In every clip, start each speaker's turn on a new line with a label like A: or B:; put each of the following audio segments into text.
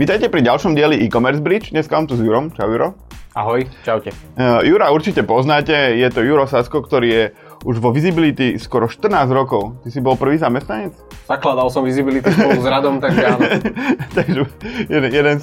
A: Vítajte pri ďalšom dieli e-commerce bridge. Dneska mám tu s Jurom. Čau Juro.
B: Ahoj, čaute.
A: Uh, Jura určite poznáte, je to Juro Sasko, ktorý je už vo Visibility skoro 14 rokov. Ty si bol prvý zamestnanec?
B: Zakladal som Visibility spolu s Radom, takže áno.
A: takže jeden, jeden,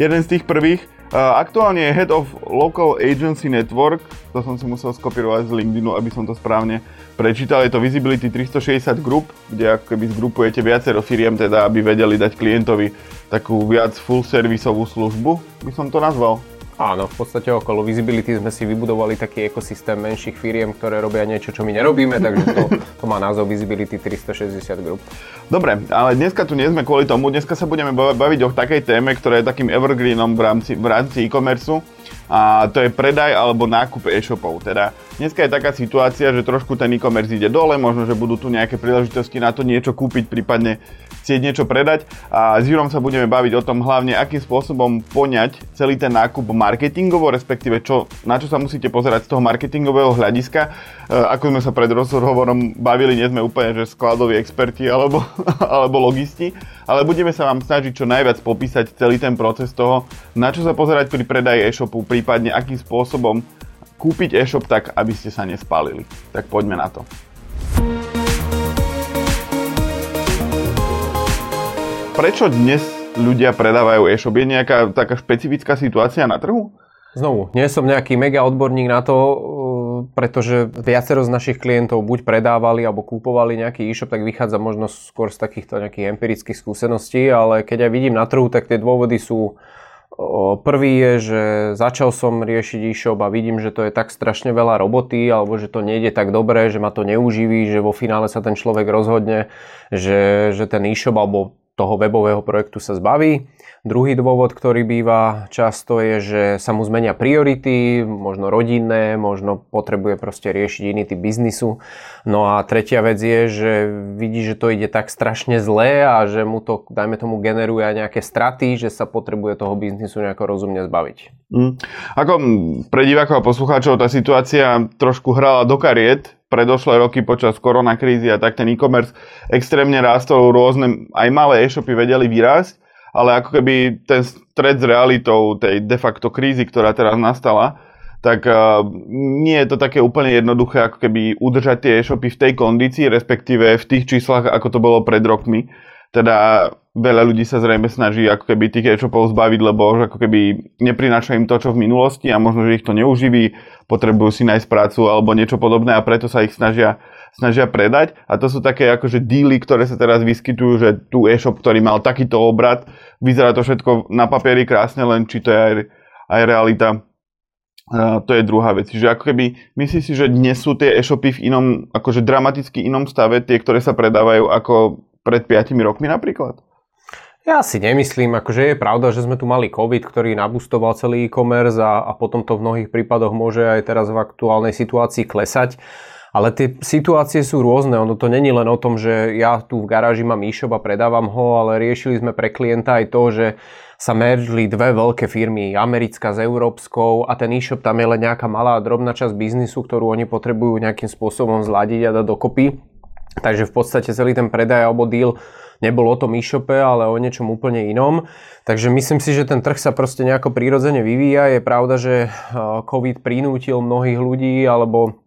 A: jeden z tých prvých. Uh, aktuálne je Head of Local Agency Network, to som si musel skopírovať z LinkedInu, aby som to správne prečítal. Je to Visibility 360 Group, kde ako keby zgrupujete viacero firiem, teda aby vedeli dať klientovi takú viac full servisovú službu, by som to nazval.
B: Áno, v podstate okolo Visibility sme si vybudovali taký ekosystém menších firiem, ktoré robia niečo, čo my nerobíme, takže to, to má názov Visibility 360 Group.
A: Dobre, ale dneska tu nie sme kvôli tomu, dneska sa budeme baviť o takej téme, ktorá je takým evergreenom v rámci, v rámci e-commerce a to je predaj alebo nákup e-shopov. Teda dneska je taká situácia, že trošku ten e-commerce ide dole, možno, že budú tu nejaké príležitosti na to niečo kúpiť, prípadne chcieť niečo predať a s Jurom sa budeme baviť o tom hlavne, akým spôsobom poňať celý ten nákup marketingovo, respektíve čo, na čo sa musíte pozerať z toho marketingového hľadiska. E, ako sme sa pred rozhovorom bavili, nie sme úplne že skladoví experti alebo, alebo logisti, ale budeme sa vám snažiť čo najviac popísať celý ten proces toho, na čo sa pozerať pri predaji e-shopu, prípadne akým spôsobom kúpiť e-shop tak, aby ste sa nespálili. Tak poďme na to. Prečo dnes ľudia predávajú e-shop? Je nejaká taká špecifická situácia na trhu?
B: Znovu, nie som nejaký mega odborník na to, uh, pretože viacero z našich klientov buď predávali alebo kúpovali nejaký e-shop, tak vychádza možno skôr z takýchto nejakých empirických skúseností, ale keď aj vidím na trhu, tak tie dôvody sú Prvý je, že začal som riešiť e-shop a vidím, že to je tak strašne veľa roboty alebo že to nejde tak dobre, že ma to neuživí, že vo finále sa ten človek rozhodne, že, že ten e-shop alebo toho webového projektu sa zbaví. Druhý dôvod, ktorý býva často je, že sa mu zmenia priority, možno rodinné, možno potrebuje proste riešiť iný typ biznisu. No a tretia vec je, že vidí, že to ide tak strašne zlé a že mu to, dajme tomu, generuje aj nejaké straty, že sa potrebuje toho biznisu nejako rozumne zbaviť.
A: Mm. Ako pre divákov a poslucháčov tá situácia trošku hrala do kariet, predošlé roky počas koronakrízy a tak ten e-commerce extrémne rástol, rôzne aj malé e-shopy vedeli vyrásť, ale ako keby ten stred s realitou tej de facto krízy, ktorá teraz nastala, tak uh, nie je to také úplne jednoduché, ako keby udržať tie e-shopy v tej kondícii, respektíve v tých číslach, ako to bolo pred rokmi. Teda veľa ľudí sa zrejme snaží ako keby tých e-shopov zbaviť, lebo už ako keby neprináša im to, čo v minulosti a možno, že ich to neuživí, potrebujú si nájsť prácu alebo niečo podobné a preto sa ich snažia, snažia predať. A to sú také akože díly, ktoré sa teraz vyskytujú, že tu e-shop, ktorý mal takýto obrad, vyzerá to všetko na papieri krásne, len či to je aj, aj realita, uh, to je druhá vec. Čiže ako keby, myslíš si, že dnes sú tie e-shopy v inom, akože dramaticky inom stave, tie, ktoré sa predávajú ako pred 5 rokmi napríklad?
B: Ja si nemyslím, akože je pravda, že sme tu mali COVID, ktorý nabustoval celý e-commerce a, a potom to v mnohých prípadoch môže aj teraz v aktuálnej situácii klesať. Ale tie situácie sú rôzne, ono to není len o tom, že ja tu v garáži mám e-shop a predávam ho, ale riešili sme pre klienta aj to, že sa meržili dve veľké firmy, americká s európskou a ten e-shop tam je len nejaká malá drobná časť biznisu, ktorú oni potrebujú nejakým spôsobom zladiť a dať dokopy. Takže v podstate celý ten predaj alebo deal nebol o tom e-shope, ale o niečom úplne inom. Takže myslím si, že ten trh sa proste nejako prírodzene vyvíja. Je pravda, že COVID prinútil mnohých ľudí alebo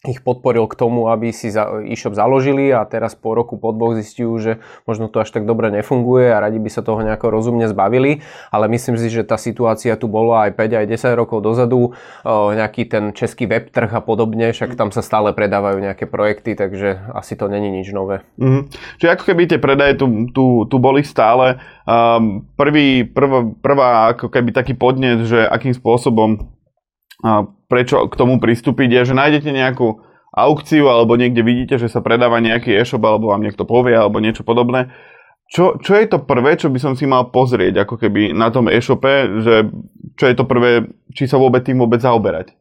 B: ich podporil k tomu, aby si e-shop založili a teraz po roku, po dvoch zistujú, že možno to až tak dobre nefunguje a radi by sa toho nejako rozumne zbavili, ale myslím si, že tá situácia tu bola aj 5, aj 10 rokov dozadu, nejaký ten český web trh a podobne, však tam sa stále predávajú nejaké projekty, takže asi to není nič nové.
A: Mm. Čiže ako keby tie predaje tu, tu, tu boli stále. Um, prvý, prv, prvá ako keby taký podnet, že akým spôsobom prečo k tomu pristúpiť, je, že nájdete nejakú aukciu alebo niekde vidíte, že sa predáva nejaký e-shop alebo vám niekto povie alebo niečo podobné. Čo, čo je to prvé, čo by som si mal pozrieť ako keby na tom e-shope, že čo je to prvé, či sa vôbec tým vôbec zaoberať?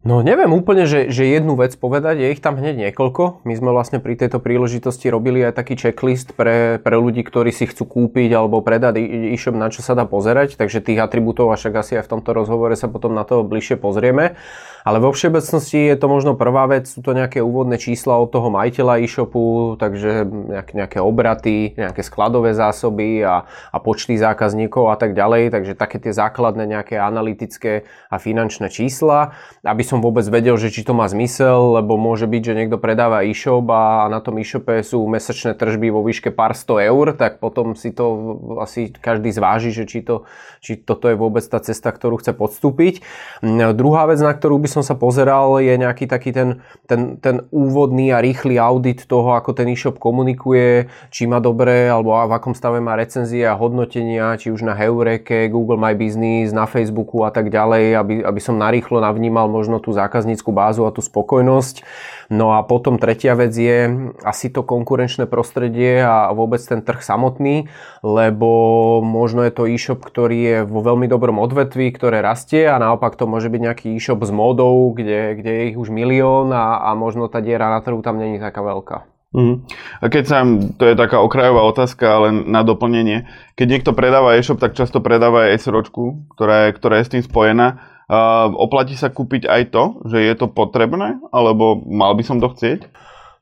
B: No neviem úplne, že, že jednu vec povedať, je ich tam hneď niekoľko. My sme vlastne pri tejto príležitosti robili aj taký checklist pre, pre ľudí, ktorí si chcú kúpiť alebo predať e-shop, na čo sa dá pozerať, takže tých atribútov, a však asi aj v tomto rozhovore sa potom na to bližšie pozrieme. Ale vo všeobecnosti je to možno prvá vec, sú to nejaké úvodné čísla od toho majiteľa e-shopu, takže nejaké, nejaké obraty, nejaké skladové zásoby a, a počty zákazníkov a tak ďalej, takže také tie základné nejaké analytické a finančné čísla, aby som vôbec vedel, že či to má zmysel, lebo môže byť, že niekto predáva e-shop a na tom e-shope sú mesačné tržby vo výške pár sto eur, tak potom si to asi každý zváži, že či, to, či toto je vôbec tá cesta, ktorú chce podstúpiť. Druhá vec, na ktorú by som sa pozeral, je nejaký taký ten, ten, ten úvodný a rýchly audit toho, ako ten e-shop komunikuje, či má dobré, alebo v akom stave má recenzie a hodnotenia, či už na Heureke, Google My Business, na Facebooku a tak ďalej, aby, aby som narýchlo navnímal možno tú zákaznícku bázu a tú spokojnosť. No a potom tretia vec je asi to konkurenčné prostredie a vôbec ten trh samotný, lebo možno je to e-shop, ktorý je vo veľmi dobrom odvetví, ktoré rastie a naopak to môže byť nejaký e-shop s módou, kde, kde je ich už milión a, a možno tá diera na trhu tam není taká veľká.
A: Mm. A keď sa, to je taká okrajová otázka, ale na doplnenie, keď niekto predáva e-shop, tak často predáva aj SROčku, ktorá je, ktorá je s tým spojená Uh, oplatí sa kúpiť aj to, že je to potrebné, alebo mal by som to chcieť?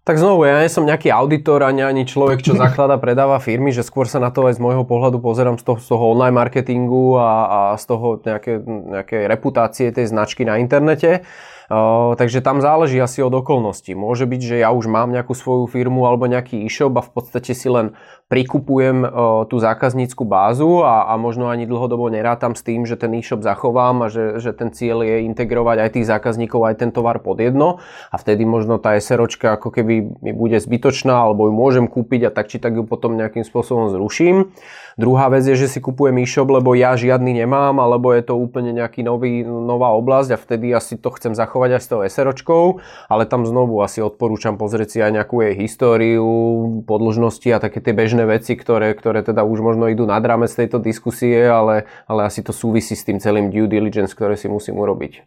B: Tak znovu, ja nie som nejaký auditor ani, ani človek, čo zaklada, predáva firmy, že skôr sa na to aj z môjho pohľadu pozerám z toho, z toho online marketingu a, a z toho nejaké, reputácie tej značky na internete. Uh, takže tam záleží asi od okolností. Môže byť, že ja už mám nejakú svoju firmu alebo nejaký e-shop a v podstate si len prikupujem tú zákaznícku bázu a, a možno ani dlhodobo nerátam s tým, že ten e-shop zachovám a že, že ten cieľ je integrovať aj tých zákazníkov, aj ten tovar pod jedno a vtedy možno tá SROčka ako keby mi bude zbytočná alebo ju môžem kúpiť a tak či tak ju potom nejakým spôsobom zruším. Druhá vec je, že si kupujem e-shop, lebo ja žiadny nemám, alebo je to úplne nejaký nový, nová oblasť a vtedy asi to chcem zachovať aj s tou SROčkou, ale tam znovu asi odporúčam pozrieť si aj nejakú jej históriu, podložnosti a také tie bežné veci, ktoré, ktoré teda už možno idú nad rámec tejto diskusie, ale, ale asi to súvisí s tým celým due diligence, ktoré si musím urobiť.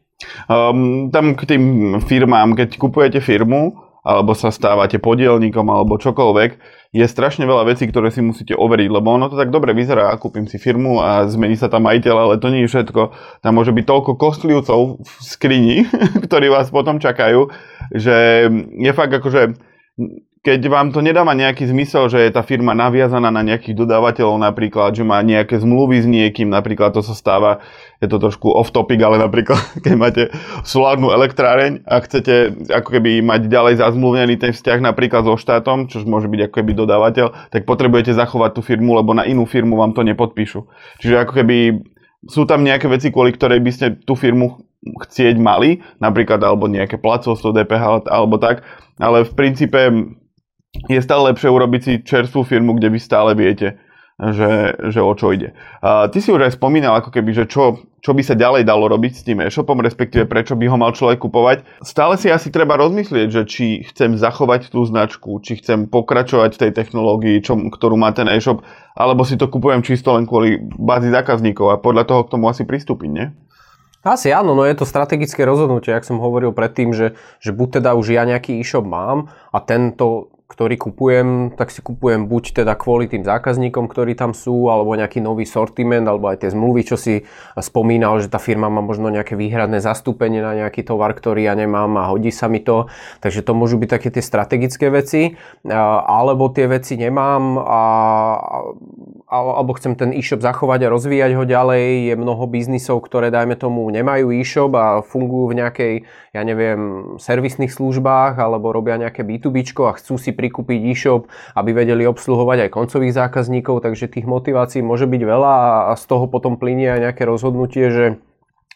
A: Um, tam k tým firmám, keď kupujete firmu, alebo sa stávate podielníkom, alebo čokoľvek, je strašne veľa vecí, ktoré si musíte overiť, lebo ono to tak dobre vyzerá, kúpim si firmu a zmení sa tam majiteľ, ale to nie je všetko. Tam môže byť toľko kostlivcov v skrini, ktorí vás potom čakajú, že je fakt akože keď vám to nedáva nejaký zmysel, že je tá firma naviazaná na nejakých dodávateľov napríklad, že má nejaké zmluvy s niekým, napríklad to sa stáva, je to trošku off topic, ale napríklad keď máte solárnu elektráreň a chcete ako keby mať ďalej zazmluvnený ten vzťah napríklad so štátom, čo môže byť ako keby dodávateľ, tak potrebujete zachovať tú firmu, lebo na inú firmu vám to nepodpíšu. Čiže ako keby sú tam nejaké veci, kvôli ktorej by ste tú firmu chcieť mali, napríklad alebo nejaké placovstvo DPH alebo tak, ale v princípe je stále lepšie urobiť si čerstvú firmu, kde vy stále viete, že, že o čo ide. A ty si už aj spomínal, ako keby, že čo, čo by sa ďalej dalo robiť s tým e-shopom, respektíve prečo by ho mal človek kupovať. Stále si asi treba rozmyslieť, že či chcem zachovať tú značku, či chcem pokračovať v tej technológii, čo, ktorú má ten e-shop, alebo si to kupujem čisto len kvôli bázi zákazníkov a podľa toho k tomu asi pristúpiť, nie?
B: Asi áno, no je to strategické rozhodnutie, ak som hovoril predtým, že, že buď teda už ja nejaký e-shop mám a tento ktorý kupujem, tak si kupujem buď teda kvôli tým zákazníkom, ktorí tam sú, alebo nejaký nový sortiment, alebo aj tie zmluvy, čo si spomínal, že tá firma má možno nejaké výhradné zastúpenie na nejaký tovar, ktorý ja nemám a hodí sa mi to. Takže to môžu byť také tie strategické veci, alebo tie veci nemám a, alebo chcem ten e-shop zachovať a rozvíjať ho ďalej. Je mnoho biznisov, ktoré dajme tomu nemajú e-shop a fungujú v nejakej, ja neviem, servisných službách alebo robia nejaké B2B a chcú si prikúpiť e-shop, aby vedeli obsluhovať aj koncových zákazníkov, takže tých motivácií môže byť veľa a z toho potom plinie aj nejaké rozhodnutie, že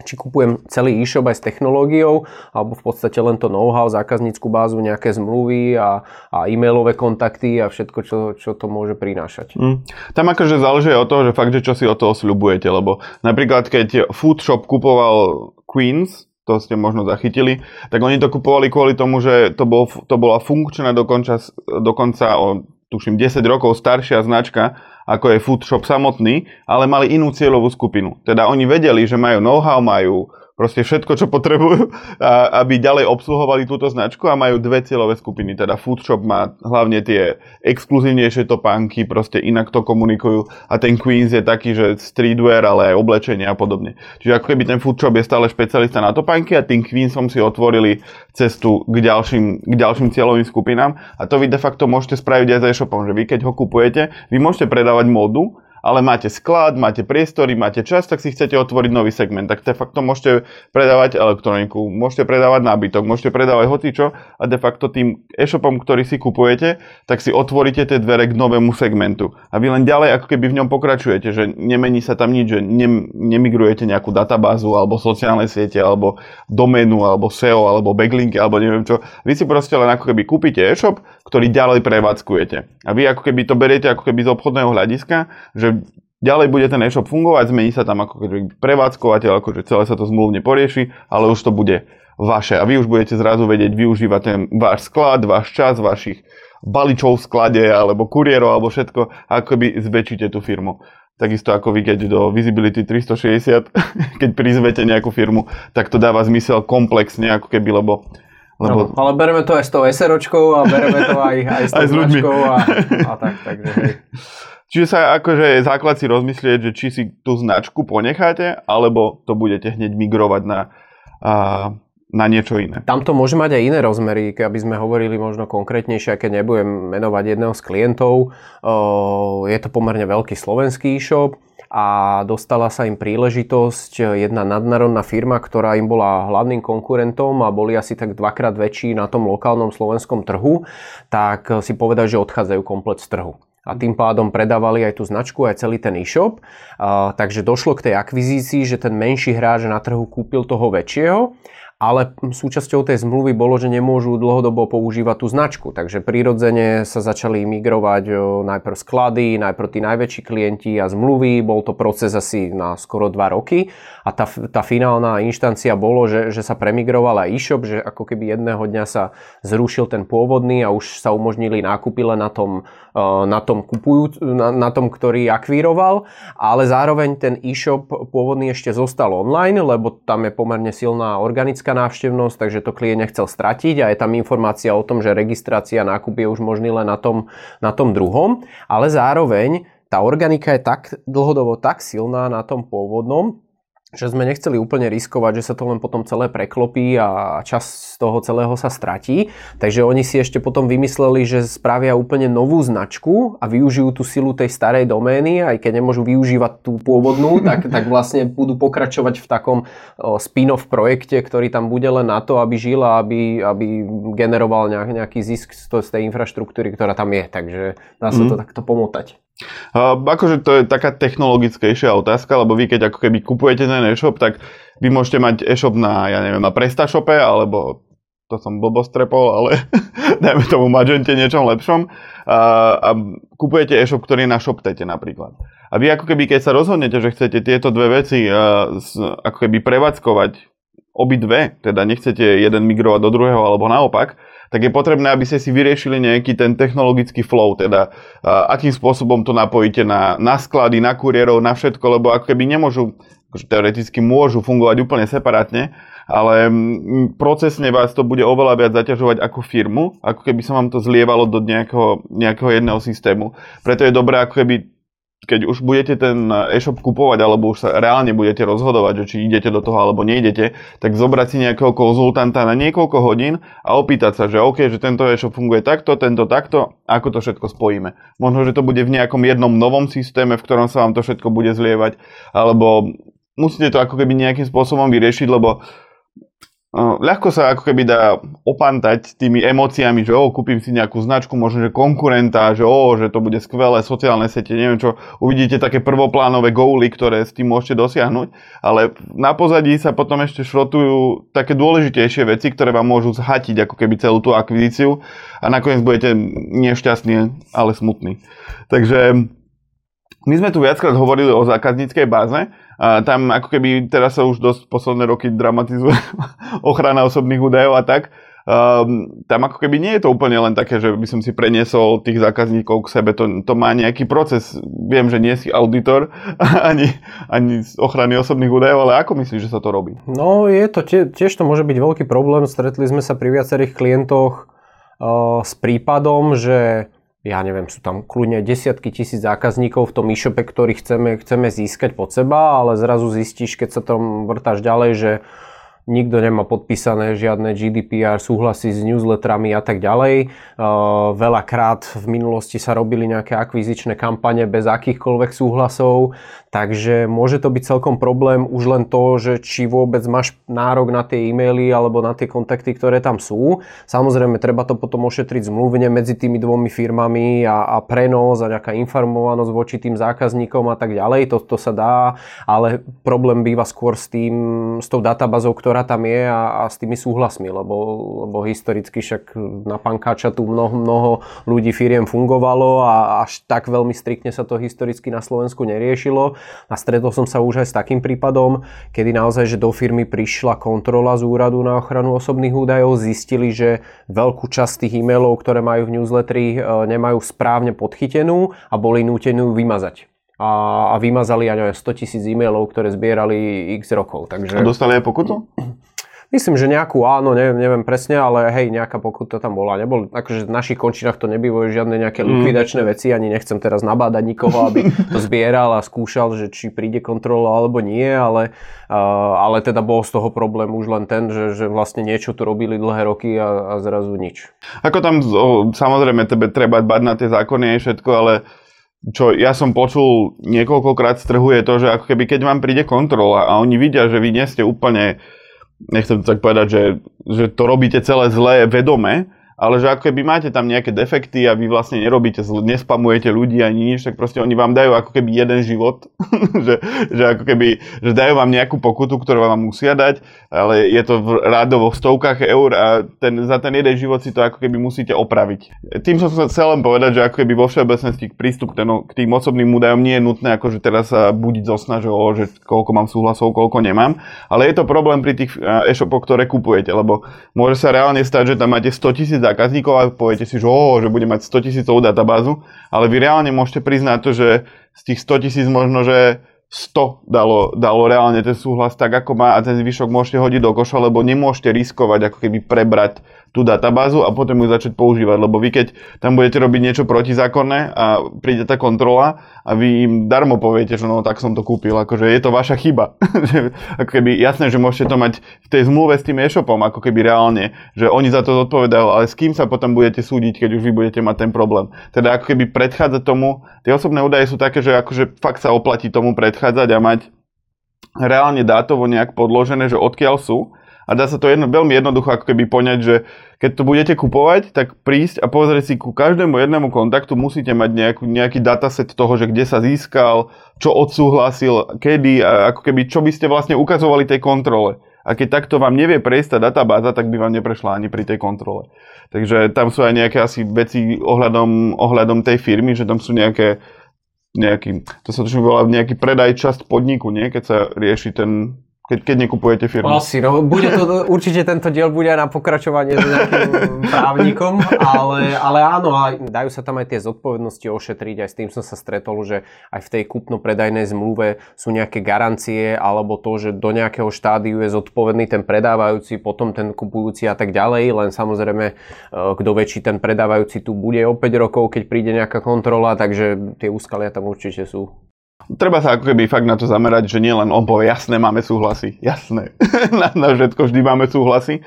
B: či kupujem celý e-shop aj s technológiou, alebo v podstate len to know-how, zákaznícku bázu, nejaké zmluvy a, a e-mailové kontakty a všetko, čo, čo to môže prinášať. Mm.
A: Tam akože záleží od toho, že fakt, že čo si od toho sľubujete, lebo napríklad keď Food Shop kupoval Queens, to ste možno zachytili, tak oni to kupovali kvôli tomu, že to, bol, to bola funkčná dokonca, dokonca o tuším 10 rokov staršia značka, ako je Food Shop samotný, ale mali inú cieľovú skupinu. Teda oni vedeli, že majú know-how, majú proste všetko, čo potrebujú, a, aby ďalej obsluhovali túto značku a majú dve cieľové skupiny. Teda Foodshop má hlavne tie exkluzívnejšie topánky, proste inak to komunikujú a ten Queens je taký, že streetwear, ale aj oblečenie a podobne. Čiže ako keby ten Foodshop je stále špecialista na topánky a tým Queensom si otvorili cestu k ďalším, k ďalším cieľovým skupinám a to vy de facto môžete spraviť aj za e-shopom, že vy keď ho kupujete, vy môžete predávať módu, ale máte sklad, máte priestory, máte čas, tak si chcete otvoriť nový segment. Tak de facto môžete predávať elektroniku, môžete predávať nábytok, môžete predávať hocičo a de facto tým e-shopom, ktorý si kupujete, tak si otvoríte tie dvere k novému segmentu. A vy len ďalej ako keby v ňom pokračujete, že nemení sa tam nič, že ne, nemigrujete nejakú databázu alebo sociálne siete, alebo doménu, alebo SEO, alebo backlinky, alebo neviem čo. Vy si proste len ako keby kúpite e-shop, ktorý ďalej prevádzkujete. A vy ako keby to beriete ako keby z obchodného hľadiska, že ďalej bude ten e-shop fungovať, zmení sa tam ako keby prevádzkovateľ, akože celé sa to zmluvne porieši, ale už to bude vaše a vy už budete zrazu vedieť využívať ten váš sklad, váš čas, vašich baličov v sklade alebo kuriérov alebo všetko, ako by zväčšíte tú firmu. Takisto ako vy, keď do Visibility 360, keď prizvete nejakú firmu, tak to dáva zmysel komplexne, ako keby, lebo
B: lebo... No, ale bereme to aj s tou SROčkou a bereme to aj, aj s tou aj s. A, a tak, takže hej.
A: Čiže sa akože základ si rozmyslieť, že či si tú značku ponecháte, alebo to budete hneď migrovať na, na niečo iné.
B: Tam to môže mať aj iné rozmery, keby sme hovorili možno konkrétnejšie, keď nebudem menovať jedného z klientov. Je to pomerne veľký slovenský e-shop a dostala sa im príležitosť. Jedna nadnárodná firma, ktorá im bola hlavným konkurentom a boli asi tak dvakrát väčší na tom lokálnom slovenskom trhu, tak si povedali, že odchádzajú komplet z trhu. A tým pádom predávali aj tú značku, aj celý ten e-shop. A, takže došlo k tej akvizícii, že ten menší hráč na trhu kúpil toho väčšieho ale súčasťou tej zmluvy bolo, že nemôžu dlhodobo používať tú značku. Takže prirodzene sa začali migrovať najprv sklady, najprv tí najväčší klienti a zmluvy. Bol to proces asi na skoro 2 roky a tá, tá finálna inštancia bolo, že, že sa premigroval aj e-shop, že ako keby jedného dňa sa zrušil ten pôvodný a už sa umožnili nákupy len na tom, na tom, kupujú, na, na tom ktorý akvíroval, ale zároveň ten e-shop pôvodný ešte zostal online, lebo tam je pomerne silná organická návštevnosť, takže to klient nechcel stratiť a je tam informácia o tom, že registrácia nákup je už možný len na tom, na tom druhom, ale zároveň tá organika je tak dlhodobo tak silná na tom pôvodnom, že sme nechceli úplne riskovať, že sa to len potom celé preklopí a čas z toho celého sa stratí. Takže oni si ešte potom vymysleli, že spravia úplne novú značku a využijú tú silu tej starej domény, aj keď nemôžu využívať tú pôvodnú, tak, tak vlastne budú pokračovať v takom spin-off projekte, ktorý tam bude len na to, aby žil a aby, aby generoval nejak, nejaký zisk z, tej infraštruktúry, ktorá tam je. Takže dá sa to mm. takto pomotať.
A: Uh, akože to je taká technologickejšia otázka, lebo vy keď ako keby kupujete ten e-shop, tak vy môžete mať e-shop na, ja neviem, na PrestaShope, alebo to som blbostrepol, ale dajme tomu Magente niečom lepšom a, a kupujete e-shop, ktorý je na ShopTete napríklad. A vy ako keby, keď sa rozhodnete, že chcete tieto dve veci s, ako keby prevádzkovať obidve, teda nechcete jeden migrovať do druhého alebo naopak, tak je potrebné, aby ste si vyriešili nejaký ten technologický flow, teda akým spôsobom to napojíte na, na sklady, na kuriérov, na všetko, lebo ako keby nemôžu, akože teoreticky môžu fungovať úplne separátne, ale procesne vás to bude oveľa viac zaťažovať ako firmu, ako keby sa vám to zlievalo do nejakého, nejakého jedného systému. Preto je dobré ako keby keď už budete ten e-shop kupovať, alebo už sa reálne budete rozhodovať, že či idete do toho alebo neidete, tak zobrať si nejakého konzultanta na niekoľko hodín a opýtať sa, že OK, že tento e-shop funguje takto, tento takto, ako to všetko spojíme. Možno, že to bude v nejakom jednom novom systéme, v ktorom sa vám to všetko bude zlievať, alebo musíte to ako keby nejakým spôsobom vyriešiť, lebo ľahko sa ako keby dá opantať tými emóciami, že o, kúpim si nejakú značku, možno, že konkurenta, že o, že to bude skvelé, sociálne siete, neviem čo, uvidíte také prvoplánové góly, ktoré s tým môžete dosiahnuť, ale na pozadí sa potom ešte šrotujú také dôležitejšie veci, ktoré vám môžu zhatiť ako keby celú tú akvizíciu a nakoniec budete nešťastní, ale smutní. Takže my sme tu viackrát hovorili o zákazníckej báze, a tam ako keby teraz sa už dosť posledné roky dramatizuje ochrana osobných údajov a tak. Um, tam ako keby nie je to úplne len také, že by som si preniesol tých zákazníkov k sebe, to, to má nejaký proces. Viem, že nie si auditor ani, ani z ochrany osobných údajov, ale ako myslíš, že sa to robí?
B: No je to, tie, tiež to môže byť veľký problém. Stretli sme sa pri viacerých klientoch uh, s prípadom, že ja neviem, sú tam kľudne desiatky tisíc zákazníkov v tom e-shope, ktorých chceme, chceme získať pod seba, ale zrazu zistíš, keď sa tam vrtáš ďalej, že nikto nemá podpísané žiadne GDPR, súhlasy s newsletterami a tak ďalej. Veľakrát v minulosti sa robili nejaké akvizičné kampane bez akýchkoľvek súhlasov, takže môže to byť celkom problém už len to, že či vôbec máš nárok na tie e-maily alebo na tie kontakty, ktoré tam sú. Samozrejme, treba to potom ošetriť zmluvne medzi tými dvomi firmami a, a prenos a nejaká informovanosť voči tým zákazníkom a tak ďalej. To, to sa dá, ale problém býva skôr s tým, s tou databázou, ktorá ktorá tam je a, a s tými súhlasmi, lebo, lebo historicky však na pankáča tu mnoho, mnoho ľudí firiem fungovalo a až tak veľmi striktne sa to historicky na Slovensku neriešilo. A stretol som sa už aj s takým prípadom, kedy naozaj, že do firmy prišla kontrola z úradu na ochranu osobných údajov, zistili, že veľkú časť tých e-mailov, ktoré majú v newsletteri, e, nemajú správne podchytenú a boli nútení vymazať a, a vymazali, ja neviem, 100 tisíc e-mailov, ktoré zbierali x rokov.
A: Takže... A dostali aj pokutu?
B: Myslím, že nejakú áno, neviem, neviem presne, ale hej, nejaká pokuta tam bola. Nebol, akože v našich končinách to nebývajú žiadne nejaké mm. likvidačné mm. veci, ani nechcem teraz nabádať nikoho, aby to zbieral a skúšal, že či príde kontrola alebo nie, ale, uh, ale teda bol z toho problém už len ten, že, že vlastne niečo tu robili dlhé roky a, a zrazu nič.
A: Ako tam, o, samozrejme, tebe treba dbať na tie zákony a všetko, ale čo ja som počul niekoľkokrát z trhu je to, že ako keby keď vám príde kontrola a oni vidia, že vy nie ste úplne, nechcem to tak povedať, že, že to robíte celé zlé vedome, ale že ako keby máte tam nejaké defekty a vy vlastne nerobíte, nespamujete ľudí ani nič, tak proste oni vám dajú ako keby jeden život, že, že ako keby, že dajú vám nejakú pokutu, ktorú vám musia dať, ale je to v rádovo v stovkách eur a ten, za ten jeden život si to ako keby musíte opraviť. Tým som sa chcel len povedať, že ako keby vo všeobecnosti prístup k, ten, k tým osobným údajom nie je nutné akože teraz sa budiť zo sna, že, koľko mám súhlasov, koľko nemám, ale je to problém pri tých e-shopoch, ktoré kupujete, lebo môže sa reálne stať, že tam máte 100 tisíc zákazníkov a poviete si, že, oh, že bude mať 100 tisícovú databázu, ale vy reálne môžete priznať to, že z tých 100 tisíc možno, že 100 dalo, dalo reálne ten súhlas tak, ako má a ten zvyšok môžete hodiť do koša, lebo nemôžete riskovať ako keby prebrať tú databázu a potom ju začať používať, lebo vy keď tam budete robiť niečo protizákonné a príde tá kontrola a vy im darmo poviete, že no tak som to kúpil, akože je to vaša chyba. ako keby jasné, že môžete to mať v tej zmluve s tým e-shopom, ako keby reálne, že oni za to zodpovedajú, ale s kým sa potom budete súdiť, keď už vy budete mať ten problém. Teda ako keby predchádzať tomu, tie osobné údaje sú také, že akože fakt sa oplatí tomu predchádzať a mať reálne dátovo nejak podložené, že odkiaľ sú a dá sa to jedno, veľmi jednoducho ako keby poňať, že keď to budete kupovať, tak prísť a pozrieť si ku každému jednému kontaktu musíte mať nejakú, nejaký dataset toho, že kde sa získal, čo odsúhlasil, kedy, a ako keby, čo by ste vlastne ukazovali tej kontrole. A keď takto vám nevie prejsť tá databáza, tak by vám neprešla ani pri tej kontrole. Takže tam sú aj nejaké asi veci ohľadom, ohľadom tej firmy, že tam sú nejaké nejaký, to sa tuším volá nejaký predaj časť podniku, nie? Keď sa rieši ten, keď, keď nekupujete firmu.
B: Asi, no bude to, určite tento diel bude aj na pokračovanie s nejakým právnikom, ale, ale áno, a dajú sa tam aj tie zodpovednosti ošetriť, aj s tým som sa stretol, že aj v tej kúpno-predajnej zmluve sú nejaké garancie, alebo to, že do nejakého štádiu je zodpovedný ten predávajúci, potom ten kupujúci a tak ďalej, len samozrejme, e, kto väčší ten predávajúci tu bude o 5 rokov, keď príde nejaká kontrola, takže tie úskalia tam určite sú.
A: Treba sa ako keby fakt na to zamerať, že nielen on povie, jasné, máme súhlasy, jasné, na, na všetko vždy máme súhlasy,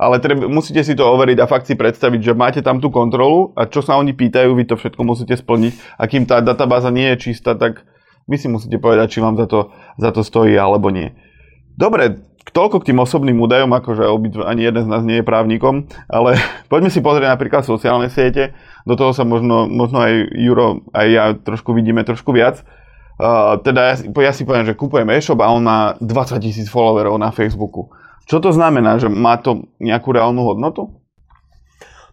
A: ale treba, musíte si to overiť a fakt si predstaviť, že máte tam tú kontrolu a čo sa oni pýtajú, vy to všetko musíte splniť. A kým tá databáza nie je čistá, tak vy si musíte povedať, či vám za to, za to stojí alebo nie. Dobre, toľko k tým osobným údajom, akože ani jeden z nás nie je právnikom, ale poďme si pozrieť napríklad sociálne siete, do toho sa možno, možno aj Juro, aj ja trošku vidíme trošku viac. Teda ja, ja si poviem, že kúpujem e-shop a on má 20 tisíc followerov na Facebooku. Čo to znamená, že má to nejakú reálnu hodnotu?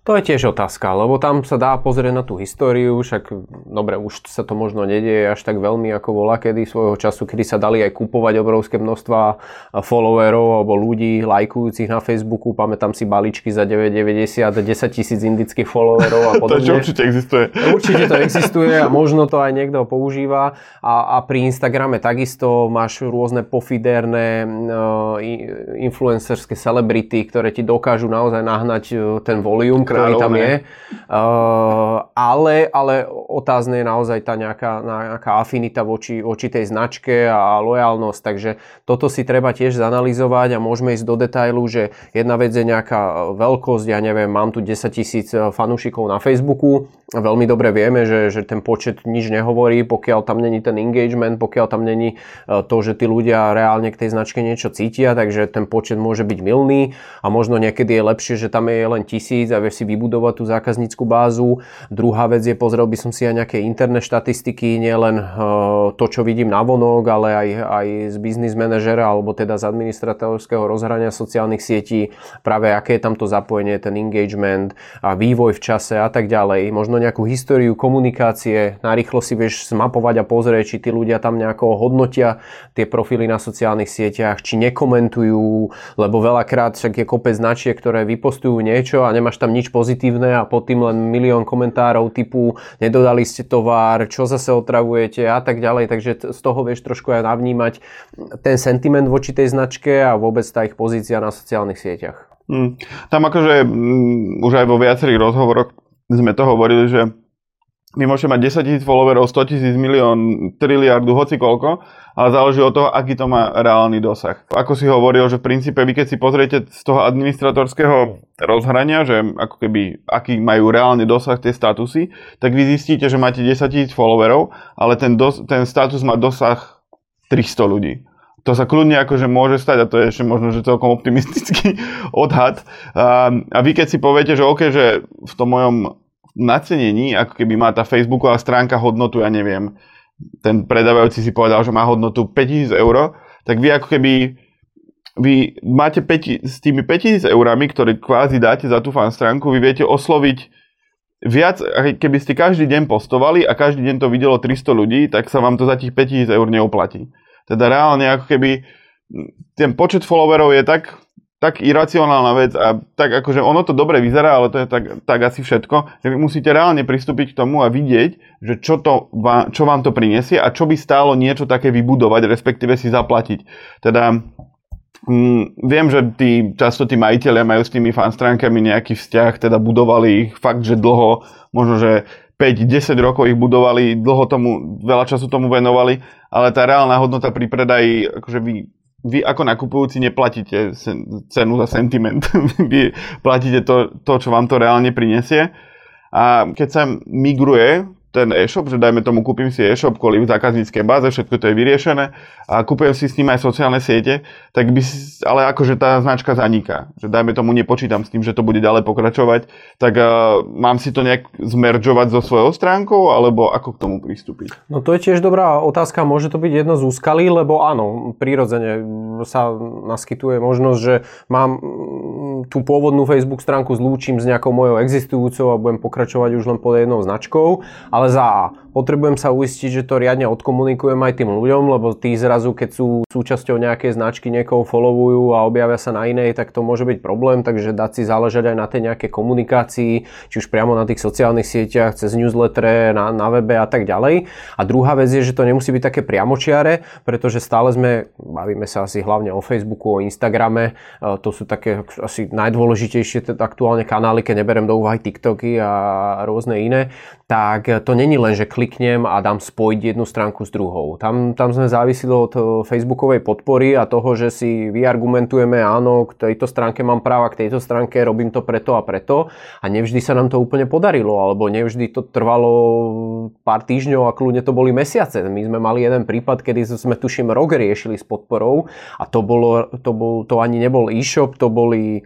B: To je tiež otázka, lebo tam sa dá pozrieť na tú históriu, však dobre, už sa to možno nedieje až tak veľmi ako bola kedy svojho času, kedy sa dali aj kupovať obrovské množstva followerov alebo ľudí lajkujúcich na Facebooku. Pamätám si baličky za 9,90 10 tisíc indických followerov a podobne.
A: to určite existuje.
B: Určite to existuje a možno to aj niekto používa. A, a pri Instagrame takisto máš rôzne pofiderné uh, influencerské celebrity, ktoré ti dokážu naozaj nahnať uh, ten volume, ktorý tam je. Uh, ale, ale otázne je naozaj tá nejaká, nejaká afinita voči, voči tej značke a lojálnosť. Takže toto si treba tiež zanalizovať a môžeme ísť do detailu, že jedna vec je nejaká veľkosť, ja neviem, mám tu 10 tisíc fanúšikov na Facebooku, veľmi dobre vieme, že, že ten počet nič nehovorí, pokiaľ tam není ten engagement, pokiaľ tam není e, to, že tí ľudia reálne k tej značke niečo cítia, takže ten počet môže byť milný a možno niekedy je lepšie, že tam je len tisíc a vieš si vybudovať tú zákaznícku bázu. Druhá vec je, pozrel by som si aj nejaké interné štatistiky, nielen e, to, čo vidím na vonok, ale aj, aj z biznis manažera alebo teda z administratívskeho rozhrania sociálnych sietí, práve aké je tam to zapojenie, ten engagement a vývoj v čase a tak ďalej. Možno nejakú históriu komunikácie, narýchlo si vieš zmapovať a pozrieť, či tí ľudia tam nejako hodnotia tie profily na sociálnych sieťach, či nekomentujú, lebo veľakrát však je kopec značiek, ktoré vypostujú niečo a nemáš tam nič pozitívne a pod tým len milión komentárov typu nedodali ste tovar, čo zase otravujete a tak ďalej, takže z toho vieš trošku aj navnímať ten sentiment voči tej značke a vôbec tá ich pozícia na sociálnych sieťach.
A: Hmm. Tam akože m, už aj vo viacerých rozhovoroch sme to hovorili, že vy môžete mať 10 tisíc followerov, 100 tisíc, milión, triliardu, hoci koľko, ale záleží od toho, aký to má reálny dosah. Ako si hovoril, že v princípe vy keď si pozriete z toho administratorského rozhrania, že ako keby, aký majú reálne dosah tie statusy, tak vy zistíte, že máte 10 tisíc followerov, ale ten, dos, ten status má dosah 300 ľudí. To sa kľudne akože môže stať a to je ešte možno, že celkom optimistický odhad. A, a vy keď si poviete, že OK, že v tom mojom nacenení, ako keby má tá Facebooková stránka hodnotu, ja neviem, ten predávajúci si povedal, že má hodnotu 5000 eur, tak vy ako keby vy máte 5, s tými 5000 eurami, ktoré kvázi dáte za tú fan stránku, vy viete osloviť viac, keby ste každý deň postovali a každý deň to videlo 300 ľudí, tak sa vám to za tých 5000 eur neoplatí. Teda reálne ako keby ten počet followerov je tak tak iracionálna vec a tak akože ono to dobre vyzerá, ale to je tak, tak asi všetko, že vy musíte reálne pristúpiť k tomu a vidieť, že čo, to vám, čo vám to prinesie a čo by stálo niečo také vybudovať, respektíve si zaplatiť. Teda mm, viem, že tí, často tí majiteľia majú s tými fanstránkami nejaký vzťah, teda budovali ich fakt, že dlho, možno, že 5-10 rokov ich budovali, dlho tomu, veľa času tomu venovali, ale tá reálna hodnota pri predaji, akože vy vy ako nakupujúci neplatíte cenu za sentiment. vy platíte to, to, čo vám to reálne prinesie. A keď sa migruje ten e-shop, že dajme tomu, kúpim si e-shop kvôli zákazníckej báze, všetko to je vyriešené a kúpujem si s ním aj sociálne siete, tak by ale akože tá značka zaniká. Že dajme tomu, nepočítam s tým, že to bude ďalej pokračovať, tak uh, mám si to nejak zmeržovať so svojou stránkou, alebo ako k tomu pristúpiť?
B: No to je tiež dobrá otázka, môže to byť jedno z úskalí, lebo áno, prirodzene sa naskytuje možnosť, že mám mm, tú pôvodnú Facebook stránku zlúčim s nejakou mojou existujúcou a budem pokračovať už len pod jednou značkou, ale za A. Potrebujem sa uistiť, že to riadne odkomunikujem aj tým ľuďom, lebo tí zrazu, keď sú súčasťou nejakej značky, niekoho followujú a objavia sa na inej, tak to môže byť problém, takže dať si záležať aj na tej nejakej komunikácii, či už priamo na tých sociálnych sieťach, cez newsletter, na, na webe a tak ďalej. A druhá vec je, že to nemusí byť také priamočiare, pretože stále sme, bavíme sa asi hlavne o Facebooku, o Instagrame, e, to sú také asi najdôležitejšie aktuálne kanály, keď neberem do úvahy TikToky a rôzne iné, tak to není len, že kliknem a dám spojiť jednu stránku s druhou. Tam, tam sme závisili od eh, Facebookovej podpory a toho, že si vyargumentujeme, áno, k tejto stránke mám práva, k tejto stránke robím to preto a preto a nevždy sa nám to úplne podarilo, alebo nevždy to trvalo pár týždňov a kľudne to boli mesiace. My sme mali jeden prípad, kedy sme tuším rok riešili s podporou a to, bolo, to, bol, to ani nebol e-shop, to boli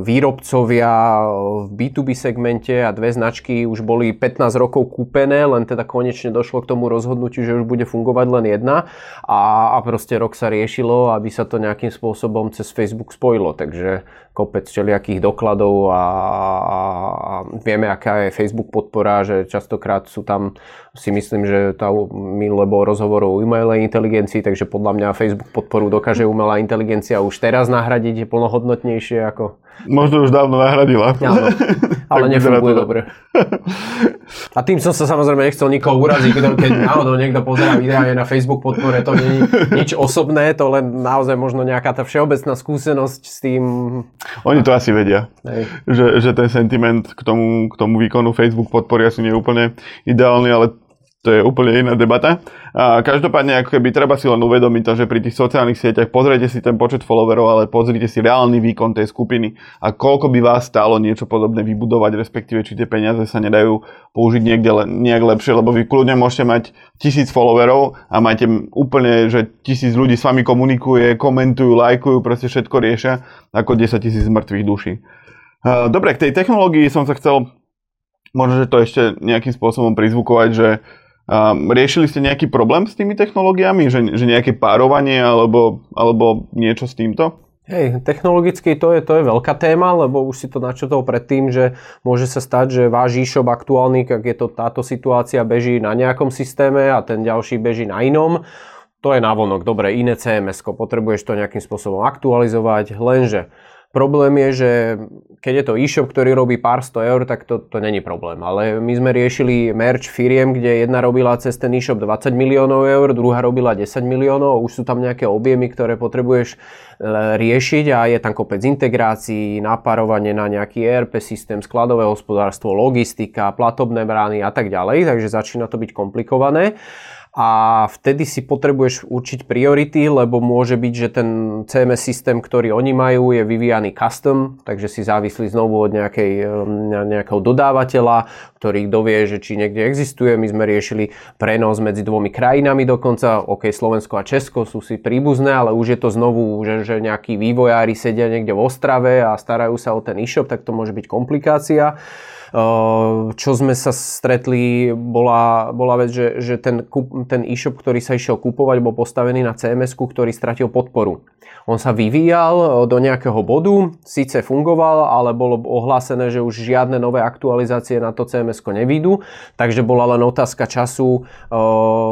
B: výrobcovia v B2B segmente a dve značky už boli 15 rokov kúpené, len teda konečne došlo k tomu rozhodnutiu, že už bude fungovať len jedna a, a proste rok sa riešilo, aby sa to nejakým spôsobom cez Facebook spojilo, takže kopec všelijakých dokladov a, a, a vieme, aká je Facebook podpora, že častokrát sú tam, si myslím, že tá minulé bol rozhovor o umelej inteligencii, takže podľa mňa Facebook podporu dokáže umelá inteligencia už teraz nahradiť, plnohodnotnejšie ako
A: Možno už dávno nahradila.
B: Áno, ale nefunguje dobre. A tým som sa samozrejme nechcel nikoho uraziť, keď náhodou niekto pozerá videá na Facebook podpore, to nie je nič osobné, to len naozaj možno nejaká tá všeobecná skúsenosť s tým.
A: Oni to asi vedia, že, že ten sentiment k tomu, k tomu výkonu Facebook podpory asi nie je úplne ideálny, ale to je úplne iná debata. A každopádne, ako keby treba si len uvedomiť to, že pri tých sociálnych sieťach pozrite si ten počet followerov, ale pozrite si reálny výkon tej skupiny a koľko by vás stálo niečo podobné vybudovať, respektíve či tie peniaze sa nedajú použiť niekde le, nejak lepšie, lebo vy kľudne môžete mať tisíc followerov a máte úplne, že tisíc ľudí s vami komunikuje, komentujú, lajkujú, proste všetko riešia, ako 10 tisíc mŕtvych duší. Dobre, k tej technológii som sa chcel možno, že to ešte nejakým spôsobom prizvukovať, že Um, riešili ste nejaký problém s tými technológiami, že, že nejaké párovanie alebo, alebo niečo s týmto?
B: Hej, technologicky to je, to je veľká téma, lebo už si to načetol predtým, že môže sa stať, že váš e-shop aktuálny, ak je to táto situácia, beží na nejakom systéme a ten ďalší beží na inom. To je návonok, dobre, iné CMS, potrebuješ to nejakým spôsobom aktualizovať, lenže Problém je, že keď je to e-shop, ktorý robí pár sto eur, tak to, to není problém. Ale my sme riešili merch firiem, kde jedna robila cez ten e-shop 20 miliónov eur, druhá robila 10 miliónov. Už sú tam nejaké objemy, ktoré potrebuješ e, riešiť a je tam kopec integrácií, napárovanie na nejaký ERP systém, skladové hospodárstvo, logistika, platobné brány a tak ďalej. Takže začína to byť komplikované a vtedy si potrebuješ určiť priority, lebo môže byť, že ten CMS systém, ktorý oni majú, je vyvíjaný custom, takže si závislí znovu od nejakej, um, nejakého dodávateľa, ktorý dovie, že či niekde existuje. My sme riešili prenos medzi dvomi krajinami dokonca, ok, Slovensko a Česko sú si príbuzné, ale už je to znovu, že, že nejakí vývojári sedia niekde v Ostrave a starajú sa o ten e-shop, tak to môže byť komplikácia. Čo sme sa stretli, bola, bola vec, že, že ten, ten e-shop, ktorý sa išiel kúpovať, bol postavený na cms ktorý stratil podporu. On sa vyvíjal do nejakého bodu, síce fungoval, ale bolo ohlásené, že už žiadne nové aktualizácie na to cms nevídu, takže bola len otázka času,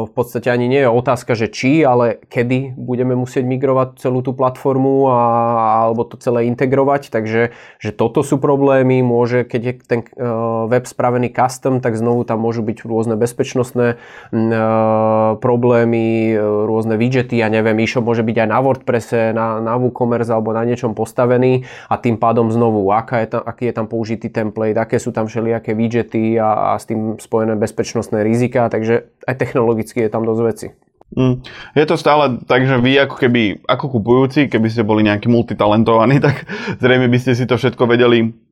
B: v podstate ani nie je otázka, že či, ale kedy budeme musieť migrovať celú tú platformu a, alebo to celé integrovať, takže že toto sú problémy, môže, keď je ten web spravený custom, tak znovu tam môžu byť rôzne bezpečnostné problémy, rôzne widgety, ja neviem, e-shop môže byť aj na WordPresse, na na WooCommerce alebo na niečom postavený a tým pádom znovu, aká je tam, aký je tam použitý template, aké sú tam všelijaké widgety a, a s tým spojené bezpečnostné rizika, takže aj technologicky je tam dosť veci.
A: Mm. Je to stále tak, že vy ako keby, ako kupujúci, keby ste boli nejaký multitalentovaní, tak zrejme by ste si to všetko vedeli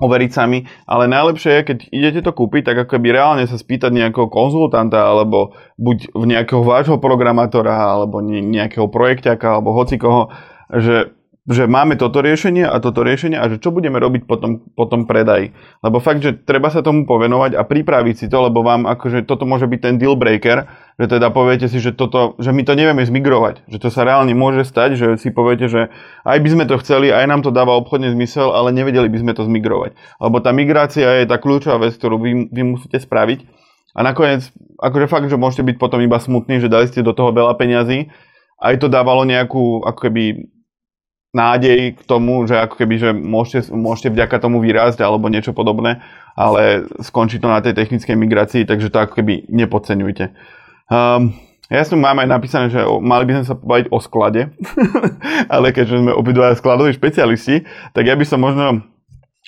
A: overiť sami, ale najlepšie je, keď idete to kúpiť, tak ako by reálne sa spýtať nejakého konzultanta, alebo buď v nejakého vášho programátora, alebo nejakého projekťaka, alebo hocikoho, že že máme toto riešenie a toto riešenie a že čo budeme robiť potom, potom predaj. Lebo fakt, že treba sa tomu povenovať a pripraviť si to, lebo vám akože toto môže byť ten deal breaker, že teda poviete si, že, toto, že my to nevieme zmigrovať. Že to sa reálne môže stať, že si poviete, že aj by sme to chceli, aj nám to dáva obchodne zmysel, ale nevedeli by sme to zmigrovať. Lebo tá migrácia je tá kľúčová vec, ktorú vy, vy musíte spraviť. A nakoniec, akože fakt, že môžete byť potom iba smutní, že dali ste do toho veľa peňazí, aj to dávalo nejakú ako keby nádej k tomu, že ako keby, že môžete, môžete vďaka tomu vyrásť alebo niečo podobné, ale skončí to na tej technickej migrácii, takže to ako keby nepodceňujte. Um, ja som mám aj napísané, že mali by sme sa pobaviť o sklade, ale keďže sme obidva skladoví špecialisti, tak ja by som možno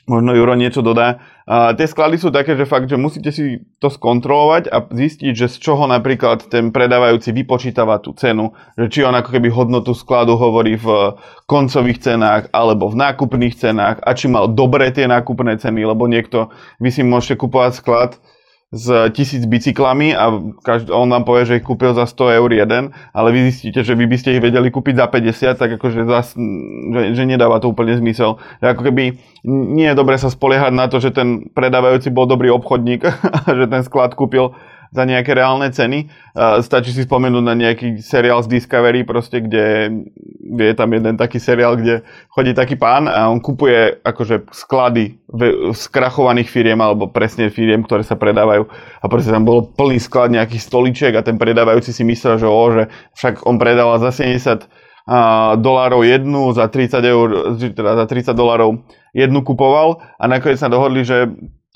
A: možno Juro niečo dodá. A tie sklady sú také, že fakt, že musíte si to skontrolovať a zistiť, že z čoho napríklad ten predávajúci vypočítava tú cenu. Že či on ako keby hodnotu skladu hovorí v koncových cenách alebo v nákupných cenách a či mal dobré tie nákupné ceny, lebo niekto, vy si môžete kupovať sklad s tisíc bicyklami a každý, on vám povie, že ich kúpil za 100 eur jeden, ale vy zistíte, že vy by ste ich vedeli kúpiť za 50, tak akože zas, že, že nedáva to úplne zmysel. Že ako keby nie je dobre sa spoliehať na to, že ten predávajúci bol dobrý obchodník a že ten sklad kúpil za nejaké reálne ceny. Stačí si spomenúť na nejaký seriál z Discovery, proste, kde je tam jeden taký seriál, kde chodí taký pán a on kupuje akože sklady skrachovaných firiem alebo presne firiem, ktoré sa predávajú a proste tam bol plný sklad nejakých stoličiek a ten predávajúci si myslel, že, o, že však on predával za 70 dolárov jednu, za 30 eur, teda za 30 dolárov jednu kupoval a nakoniec sa dohodli, že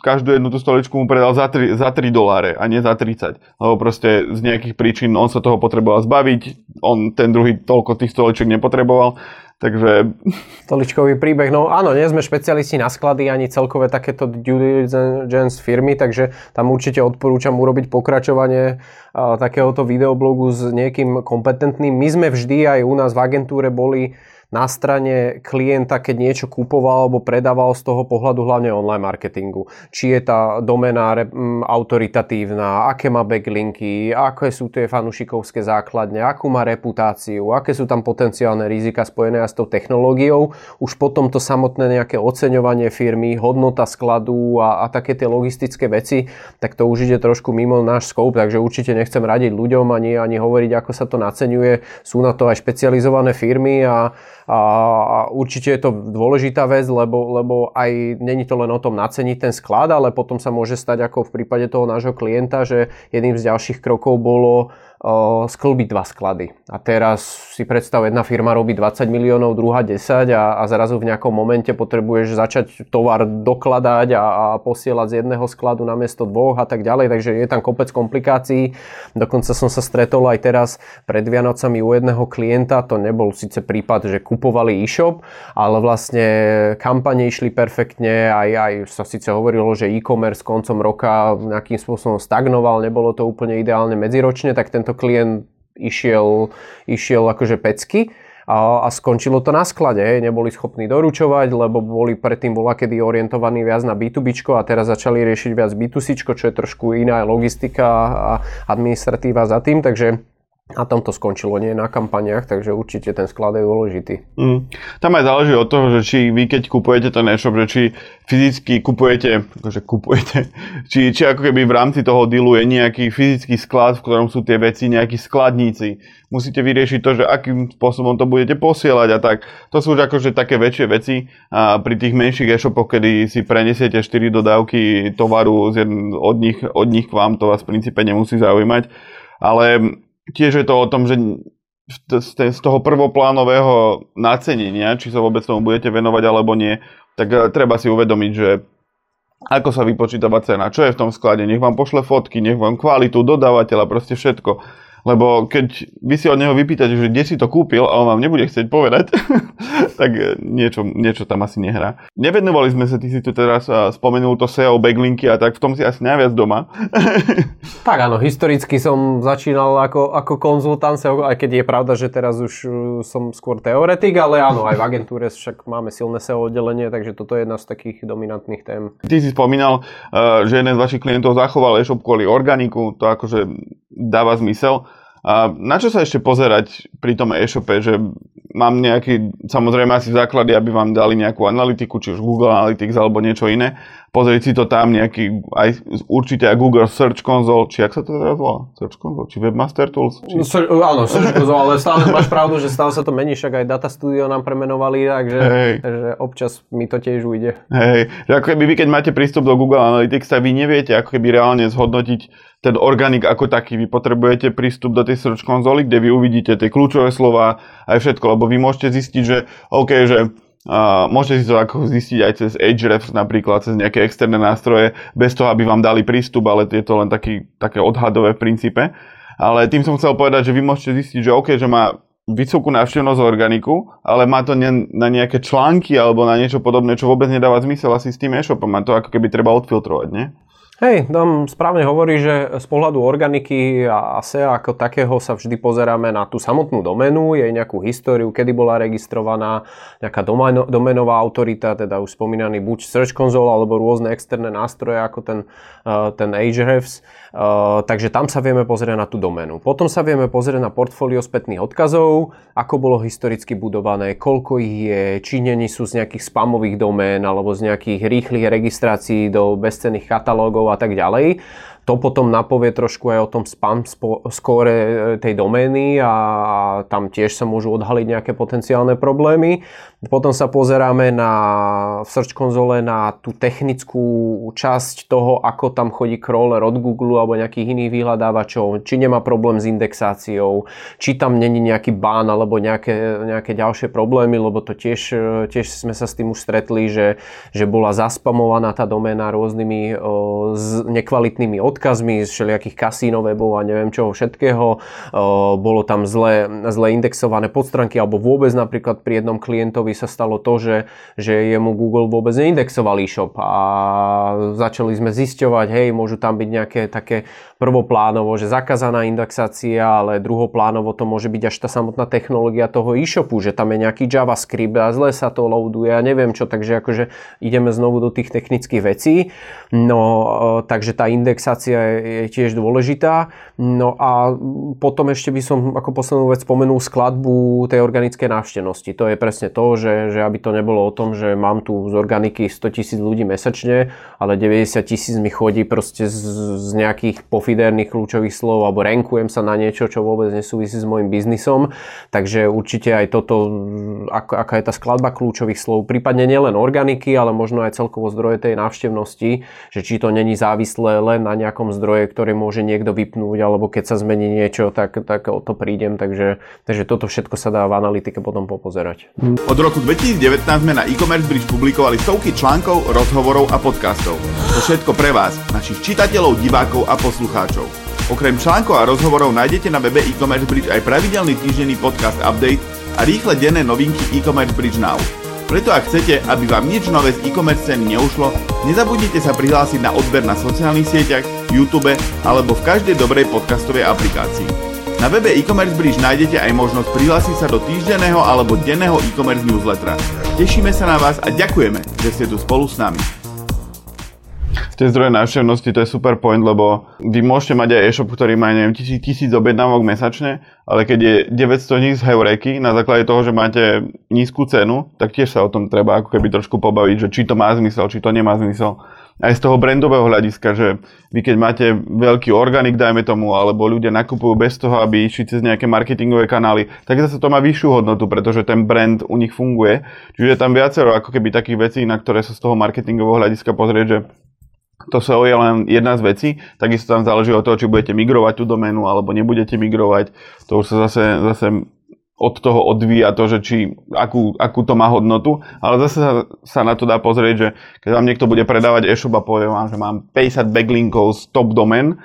A: každú jednu tú stoličku mu predal za 3, za 3 doláre a nie za 30. Lebo proste z nejakých príčin on sa toho potreboval zbaviť, on ten druhý toľko tých stoličiek nepotreboval. Takže...
B: Stoličkový príbeh. No áno, nie sme špecialisti na sklady ani celkové takéto due diligence firmy, takže tam určite odporúčam urobiť pokračovanie takéhoto videoblogu s niekým kompetentným. My sme vždy aj u nás v agentúre boli na strane klienta, keď niečo kupoval alebo predával z toho pohľadu hlavne online marketingu. Či je tá domena autoritatívna, aké má backlinky, aké sú tie fanušikovské základne, akú má reputáciu, aké sú tam potenciálne rizika spojené s tou technológiou. Už potom to samotné nejaké oceňovanie firmy, hodnota skladu a, a také tie logistické veci, tak to už ide trošku mimo náš scope, takže určite nechcem radiť ľuďom ani, ani hovoriť, ako sa to naceňuje. Sú na to aj špecializované firmy a a určite je to dôležitá vec, lebo, lebo aj není to len o tom naceniť ten sklad, ale potom sa môže stať ako v prípade toho nášho klienta, že jedným z ďalších krokov bolo sklbiť dva sklady. A teraz si predstav, jedna firma robí 20 miliónov, druhá 10 a, a zrazu v nejakom momente potrebuješ začať tovar dokladať a, a posielať z jedného skladu na miesto dvoch a tak ďalej, takže je tam kopec komplikácií. Dokonca som sa stretol aj teraz pred Vianocami u jedného klienta, to nebol síce prípad, že kupovali e-shop, ale vlastne kampane išli perfektne, aj, aj sa síce hovorilo, že e-commerce koncom roka nejakým spôsobom stagnoval, nebolo to úplne ideálne medziročne, tak tento klient išiel, išiel akože pecky a, a skončilo to na sklade. Neboli schopní doručovať, lebo boli predtým bola kedy orientovaní viac na B2B a teraz začali riešiť viac B2C, čo je trošku iná logistika a administratíva za tým, takže a tam to skončilo, nie na kampaniach, takže určite ten sklad je dôležitý. Mm.
A: Tam aj záleží od toho, že či vy keď kupujete ten e-shop, že či fyzicky kupujete, akože kupujete, či, či ako keby v rámci toho dealu je nejaký fyzický sklad, v ktorom sú tie veci, nejakí skladníci. Musíte vyriešiť to, že akým spôsobom to budete posielať a tak. To sú už akože také väčšie veci a pri tých menších e-shopoch, kedy si prenesiete 4 dodávky tovaru od, nich, od nich k vám, to vás v princípe nemusí zaujímať. Ale tiež je to o tom, že z toho prvoplánového nacenenia, či sa vôbec tomu budete venovať alebo nie, tak eh, treba si uvedomiť, že ako sa vypočítava cena, čo je v tom sklade, nech vám pošle fotky, nech vám kvalitu dodávateľa, proste všetko. Lebo keď vy si od neho vypýtate, že kde si to kúpil a on vám nebude chcieť povedať, tak e, niečo, niečo tam asi nehrá. Nevenovali sme sa, ty si tu teraz spomenul to SEO, backlinky a tak, v tom si asi najviac doma.
B: tak áno, historicky som začínal ako, ako konzultant SEO, aj keď je pravda, že teraz už e, som skôr teoretik, ale áno, aj v agentúre však máme silné SEO oddelenie, takže toto je jedna z takých dominantných tém.
A: Ty si spomínal, e, že jeden z vašich klientov zachoval e-shop kvôli organiku, to akože dáva zmysel. A na čo sa ešte pozerať pri tom e-shope, že mám nejaký, samozrejme asi základy, aby vám dali nejakú analytiku, či už Google Analytics alebo niečo iné. Pozrieť si to tam nejaký, aj určite aj Google Search Console, či ak sa to teraz volá? Search Console? Či Webmaster Tools? Či...
B: No, áno, Search Console, ale stále máš pravdu, že stále sa to mení, však aj Data Studio nám premenovali, takže, hey. takže občas mi to tiež ujde.
A: Hej, že ako keby vy, keď máte prístup do Google Analytics, tak vy neviete ako keby reálne zhodnotiť ten organik ako taký. Vy potrebujete prístup do tej search konzoly, kde vy uvidíte tie kľúčové slova aj všetko, lebo vy môžete zistiť, že OK, že Uh, môžete si to ako zistiť aj cez Ahrefs napríklad, cez nejaké externé nástroje, bez toho, aby vám dali prístup, ale je to len taký, také odhadové v princípe. Ale tým som chcel povedať, že vy môžete zistiť, že OK, že má vysokú návštevnosť organiku, ale má to ne, na nejaké články alebo na niečo podobné, čo vôbec nedáva zmysel asi s tým e-shopom. A to ako keby treba odfiltrovať, nie?
B: Hej, tam správne hovorí, že z pohľadu organiky a SEA ako takého sa vždy pozeráme na tú samotnú domenu, jej nejakú históriu, kedy bola registrovaná, nejaká domeno, domenová autorita, teda už spomínaný buď Search Console alebo rôzne externé nástroje ako ten, uh, ten Ahrefs. Uh, takže tam sa vieme pozrieť na tú domenu. Potom sa vieme pozrieť na portfólio spätných odkazov, ako bolo historicky budované, koľko ich je, či sú z nejakých spamových domén alebo z nejakých rýchlych registrácií do bezcenných katalógov a tak ďalej. To potom napovie trošku aj o tom spam skóre e, tej domény a tam tiež sa môžu odhaliť nejaké potenciálne problémy. Potom sa pozeráme na, v Search konzole na tú technickú časť toho, ako tam chodí crawler od Google alebo nejakých iných vyhľadávačov, či nemá problém s indexáciou, či tam není nejaký bán alebo nejaké, nejaké ďalšie problémy, lebo to tiež, e, tiež sme sa s tým už stretli, že, že bola zaspamovaná tá doména rôznymi o, s nekvalitnými od odkazmi z všelijakých kasínov webov a neviem čoho všetkého. Bolo tam zle, zle indexované podstránky alebo vôbec napríklad pri jednom klientovi sa stalo to, že, že jemu Google vôbec neindexoval e-shop a začali sme zisťovať, hej, môžu tam byť nejaké také prvoplánovo, že zakázaná indexácia, ale druhoplánovo to môže byť až tá samotná technológia toho e-shopu, že tam je nejaký JavaScript a zle sa to loaduje a neviem čo, takže akože ideme znovu do tých technických vecí. No, takže tá indexácia je tiež dôležitá. No a potom ešte by som ako poslednú vec spomenul skladbu tej organickej návštevnosti. To je presne to, že, že aby to nebolo o tom, že mám tu z organiky 100 tisíc ľudí mesačne, ale 90 tisíc mi chodí proste z, z nejakých profiderných kľúčových slov alebo renkujem sa na niečo, čo vôbec nesúvisí s môjim biznisom. Takže určite aj toto, ako, aká je tá skladba kľúčových slov, prípadne nielen organiky, ale možno aj celkovo zdroje tej návštevnosti, že či to není závislé len na nejakom zdroje, ktoré môže niekto vypnúť, alebo keď sa zmení niečo, tak, tak o to prídem. Takže, takže toto všetko sa dá v analytike potom popozerať.
A: Od roku 2019 sme na e-commerce bridge publikovali stovky článkov, rozhovorov a podcastov. To všetko pre vás, našich čitateľov, divákov a poslucháčov. Okrem článkov a rozhovorov nájdete na webe e-commerce bridge aj pravidelný týždenný podcast update a rýchle denné novinky e-commerce bridge now. Preto ak chcete, aby vám nič nové z e-commerce ceny neušlo, nezabudnite sa prihlásiť na odber na sociálnych sieťach, YouTube alebo v každej dobrej podcastovej aplikácii. Na webe e-commerce bridge nájdete aj možnosť prihlásiť sa do týždenného alebo denného e-commerce newslettera. Tešíme sa na vás a ďakujeme, že ste tu spolu s nami tie zdroje návštevnosti, to je super point, lebo vy môžete mať aj e-shop, ktorý má, neviem, tisíc, tisíc objednávok mesačne, ale keď je 900 nich z heureky na základe toho, že máte nízku cenu, tak tiež sa o tom treba ako keby trošku pobaviť, že či to má zmysel, či to nemá zmysel. Aj z toho brandového hľadiska, že vy keď máte veľký organik, dajme tomu, alebo ľudia nakupujú bez toho, aby išli cez nejaké marketingové kanály, tak zase to má vyššiu hodnotu, pretože ten brand u nich funguje. Čiže je tam viacero ako keby takých vecí, na ktoré sa z toho marketingového hľadiska pozrieť, že to SEO je len jedna z vecí, takisto tam záleží od toho, či budete migrovať tú doménu alebo nebudete migrovať. To už sa zase, zase od toho odvíja to, že či, akú, akú to má hodnotu, ale zase sa, sa na to dá pozrieť, že keď vám niekto bude predávať e-shop a povie vám, že mám 50 backlinkov z top domen,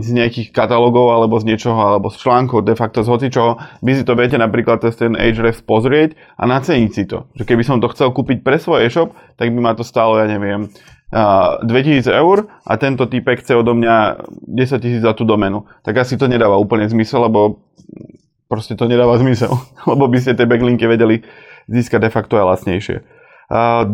A: z nejakých katalógov alebo z niečoho, alebo z článkov, de facto z hocičoho, vy si to viete napríklad cez ten Ahrefs pozrieť a naceniť si to. Že keby som to chcel kúpiť pre svoj e-shop, tak by ma to stálo, ja neviem, 2000 eur a tento typek chce odo mňa 10 tisíc za tú domenu. Tak asi to nedáva úplne zmysel, lebo proste to nedáva zmysel, lebo by ste tie backlinky vedeli získať de facto aj lacnejšie.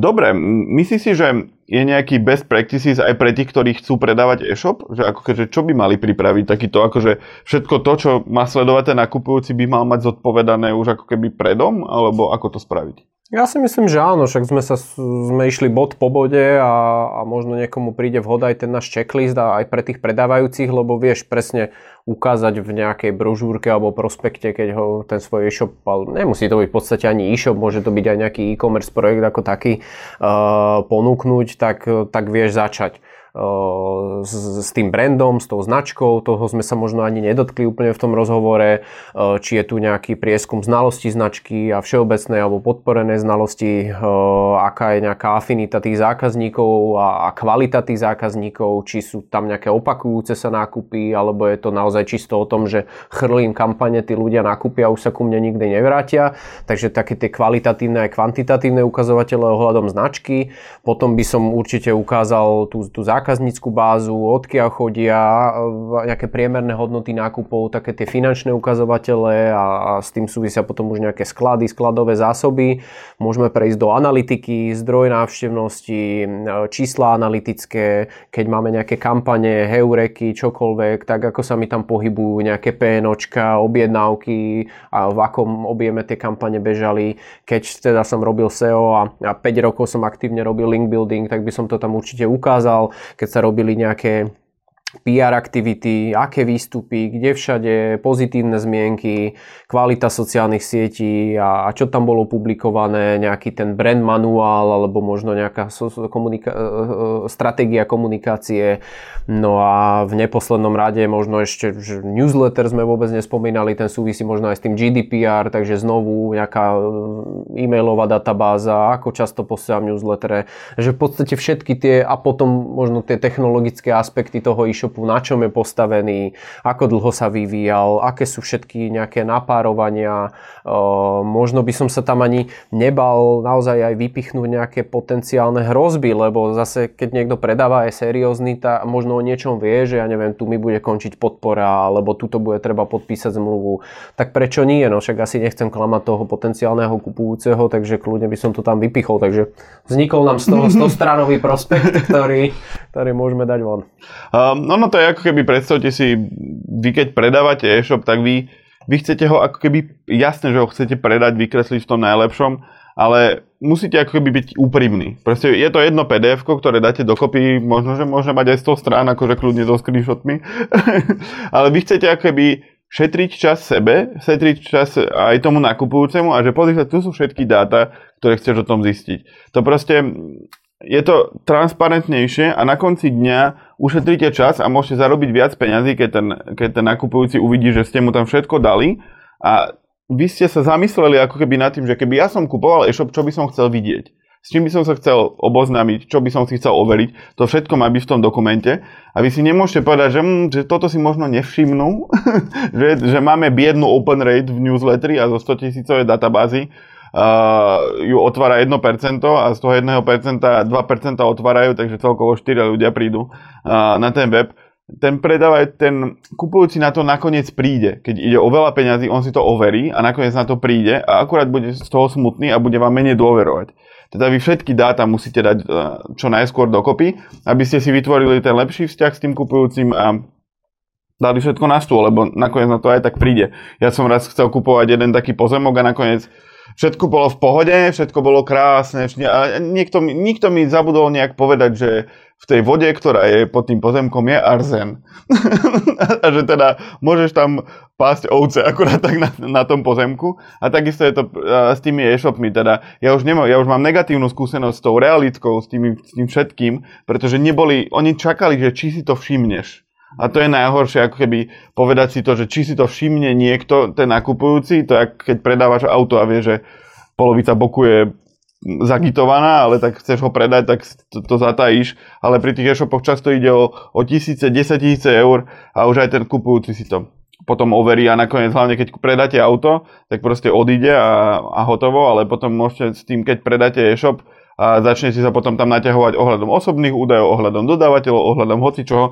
A: Dobre, myslíš si, že je nejaký best practices aj pre tých, ktorí chcú predávať e-shop? Že ako keďže, čo by mali pripraviť takýto, akože všetko to, čo má sledovať ten nakupujúci, by mal mať zodpovedané už ako keby predom, alebo ako to spraviť?
B: Ja si myslím, že áno, však sme sa sme išli bod po bode a, a možno niekomu príde vhod aj ten náš checklist a aj pre tých predávajúcich, lebo vieš presne ukázať v nejakej brožúrke alebo prospekte, keď ho ten svoj e-shop, nemusí to byť v podstate ani e-shop, môže to byť aj nejaký e-commerce projekt ako taký, uh, ponúknuť, tak, tak vieš začať s, s tým brandom, s tou značkou, toho sme sa možno ani nedotkli úplne v tom rozhovore, či je tu nejaký prieskum znalosti značky a všeobecnej alebo podporené znalosti, aká je nejaká afinita tých zákazníkov a, a kvalita tých zákazníkov, či sú tam nejaké opakujúce sa nákupy, alebo je to naozaj čisto o tom, že chrlím kampane, tí ľudia nakúpia už sa ku mne nikdy nevrátia. Takže také tie kvalitatívne aj kvantitatívne ukazovatele ohľadom značky. Potom by som určite ukázal tú, tú zákazníkov zákaznícku bázu, odkiaľ chodia, nejaké priemerné hodnoty nákupov, také tie finančné ukazovatele a, a s tým súvisia potom už nejaké sklady, skladové zásoby. Môžeme prejsť do analytiky, zdroj návštevnosti, čísla analytické, keď máme nejaké kampane, heureky, čokoľvek, tak ako sa mi tam pohybujú nejaké PNOčka, objednávky a v akom objeme tie kampane bežali. Keď teda som robil SEO a, a 5 rokov som aktívne robil link building, tak by som to tam určite ukázal. Keď sa robili nejaké PR aktivity, aké výstupy, kde všade, pozitívne zmienky, kvalita sociálnych sietí a, a čo tam bolo publikované, nejaký ten brand manuál alebo možno nejaká komunika- e, e, stratégia komunikácie. No a v neposlednom rade možno ešte že newsletter sme vôbec nespomínali, ten súvisí možno aj s tým GDPR, takže znovu nejaká e, e-mailová databáza, ako často posielam newslettere, že v podstate všetky tie a potom možno tie technologické aspekty toho e-shopu, na čom je postavený, ako dlho sa vyvíjal, aké sú všetky nejaké napárovania. Možno by som sa tam ani nebal naozaj aj vypichnúť nejaké potenciálne hrozby, lebo zase keď niekto predáva je seriózny, tá možno o niečom vie, že ja neviem, tu mi bude končiť podpora, alebo tuto bude treba podpísať zmluvu. Tak prečo nie? No však asi nechcem klamať toho potenciálneho kupujúceho, takže kľudne by som to tam vypichol. Takže vznikol nám z toho 100 stranový prospekt, ktorý, ktorý môžeme dať von.
A: Um, no, no to je ako keby predstavte si, vy keď predávate e-shop, tak vy, vy chcete ho ako keby, jasne, že ho chcete predať, vykresliť v tom najlepšom, ale musíte ako keby byť úprimní. Proste je to jedno PDF, ktoré dáte dokopy, možno, že môže mať aj 100 strán, akože kľudne so screenshotmi, ale vy chcete ako keby šetriť čas sebe, šetriť čas aj tomu nakupujúcemu a že pozrite, tu sú všetky dáta, ktoré chceš o tom zistiť. To proste je to transparentnejšie a na konci dňa ušetríte čas a môžete zarobiť viac peňazí, keď ten, keď ten nakupujúci uvidí, že ste mu tam všetko dali a vy ste sa zamysleli ako keby nad tým, že keby ja som kupoval e-shop, čo by som chcel vidieť, s čím by som sa chcel oboznámiť, čo by som si chcel overiť, to všetko má byť v tom dokumente. A vy si nemôžete povedať, že, hm, že toto si možno nevšimnú, že, že máme biednu open rate v newsletteri a zo 100 tisícovej databázy, uh, ju otvára 1% a z toho 1% 2% otvárajú, takže celkovo 4 ľudia prídu uh, na ten web. Ten predávaj, ten kupujúci na to nakoniec príde. Keď ide o veľa peňazí, on si to overí a nakoniec na to príde a akurát bude z toho smutný a bude vám menej dôverovať. Teda vy všetky dáta musíte dať uh, čo najskôr dokopy, aby ste si vytvorili ten lepší vzťah s tým kupujúcim a dali všetko na stôl, lebo nakoniec na to aj tak príde. Ja som raz chcel kupovať jeden taký pozemok a nakoniec všetko bolo v pohode, všetko bolo krásne. A niekto, nikto mi zabudol nejak povedať, že v tej vode, ktorá je pod tým pozemkom, je arzen. a že teda môžeš tam pásť ovce akurát tak na, na tom pozemku. A takisto je to s tými e-shopmi. Teda ja už, nemám, ja už mám negatívnu skúsenosť s tou realitkou, s, tými, s tým všetkým, pretože neboli, oni čakali, že či si to všimneš. A to je najhoršie, ako keby povedať si to, že či si to všimne niekto, ten nakupujúci, to je keď predávaš auto a vie, že polovica boku je zagitovaná, ale tak chceš ho predať, tak to, to zatajíš. Ale pri tých e-shopoch často ide o, o tisíce, desať tisíce eur a už aj ten kupujúci si to potom overí a nakoniec, hlavne keď predáte auto, tak proste odíde a, a hotovo, ale potom môžete s tým, keď predáte e-shop, a začnete sa potom tam naťahovať ohľadom osobných údajov, ohľadom dodávateľov, ohľadom hocičoho,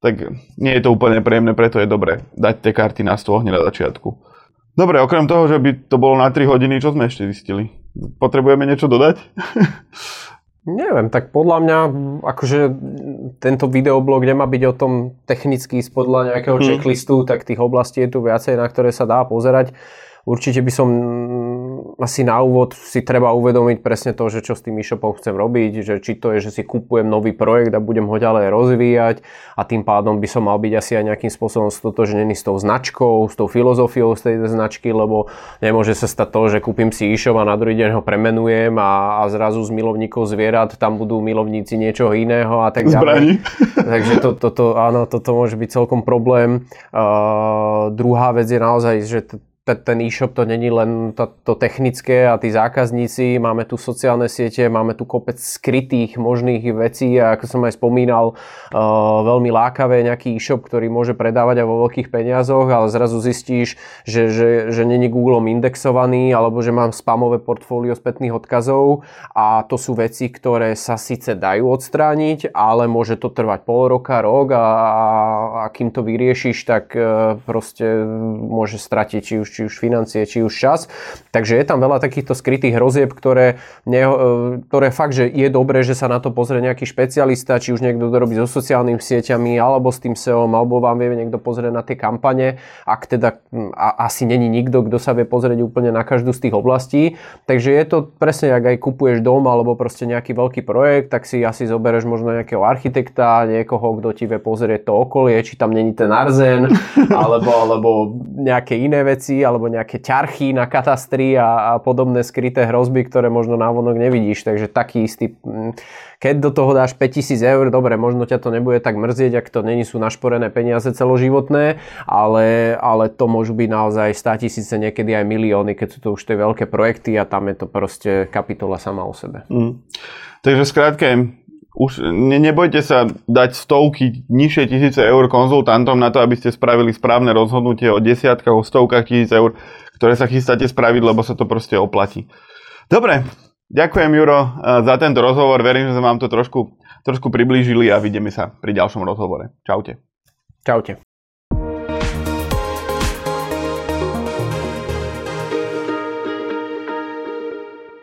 A: tak nie je to úplne príjemné, preto je dobre dať tie karty na stôl hneď na začiatku. Dobre, okrem toho, že by to bolo na 3 hodiny, čo sme ešte zistili? Potrebujeme niečo dodať?
B: Neviem, tak podľa mňa, akože tento videoblog nemá byť o tom technicky spodľa nejakého hmm. checklistu, tak tých oblastí je tu viacej, na ktoré sa dá pozerať. Určite by som asi na úvod si treba uvedomiť presne to, že čo s tým e-shopom chcem robiť, že či to je, že si kupujem nový projekt a budem ho ďalej rozvíjať a tým pádom by som mal byť asi aj nejakým spôsobom stotožený s tou značkou, s tou filozofiou z tej značky, lebo nemôže sa stať to, že kúpim si e-shop a na druhý deň ho premenujem a, a zrazu z milovníkov zvierat tam budú milovníci niečoho iného a tak ďalej. Takže to, to, to, áno, toto môže byť celkom problém. Uh, druhá vec je naozaj, že t- ten e-shop to není len to, to technické a tí zákazníci, máme tu sociálne siete, máme tu kopec skrytých možných vecí a ako som aj spomínal, uh, veľmi lákavé nejaký e-shop, ktorý môže predávať aj vo veľkých peniazoch, ale zrazu zistíš, že, že, že není Google indexovaný alebo že mám spamové portfólio spätných odkazov a to sú veci, ktoré sa síce dajú odstrániť, ale môže to trvať pol roka, rok a, a kým to vyriešiš, tak uh, proste môže stratiť či už či už financie, či už čas. Takže je tam veľa takýchto skrytých hrozieb, ktoré, ne, e, ktoré fakt, že je dobré, že sa na to pozrie nejaký špecialista, či už niekto to robí so sociálnymi sieťami, alebo s tým SEO, alebo vám vie niekto pozrieť na tie kampane, ak teda a, asi není nikto, kto sa vie pozrieť úplne na každú z tých oblastí. Takže je to presne, ak aj kupuješ dom alebo proste nejaký veľký projekt, tak si asi zoberieš možno nejakého architekta, niekoho, kto ti vie pozrieť to okolie, či tam není ten arzen, alebo, alebo nejaké iné veci, alebo nejaké ťarchy na katastri a, a podobné skryté hrozby, ktoré možno návonok nevidíš. Takže taký istý, mm, keď do toho dáš 5000 eur, dobre, možno ťa to nebude tak mrzieť, ak to není sú našporené peniaze celoživotné, ale, ale to môžu byť naozaj 100 tisíce, niekedy aj milióny, keď sú to už tie veľké projekty a tam je to proste kapitola sama o sebe. Mm.
A: Takže skrátke, už ne, nebojte sa dať stovky, nižšie tisíce eur konzultantom na to, aby ste spravili správne rozhodnutie o desiatkách, o stovkách tisíc eur, ktoré sa chystáte spraviť, lebo sa to proste oplatí. Dobre, ďakujem Juro eh, za tento rozhovor, verím, že sme vám to trošku, trošku priblížili a vidíme sa pri ďalšom rozhovore. Čaute.
B: Čaute.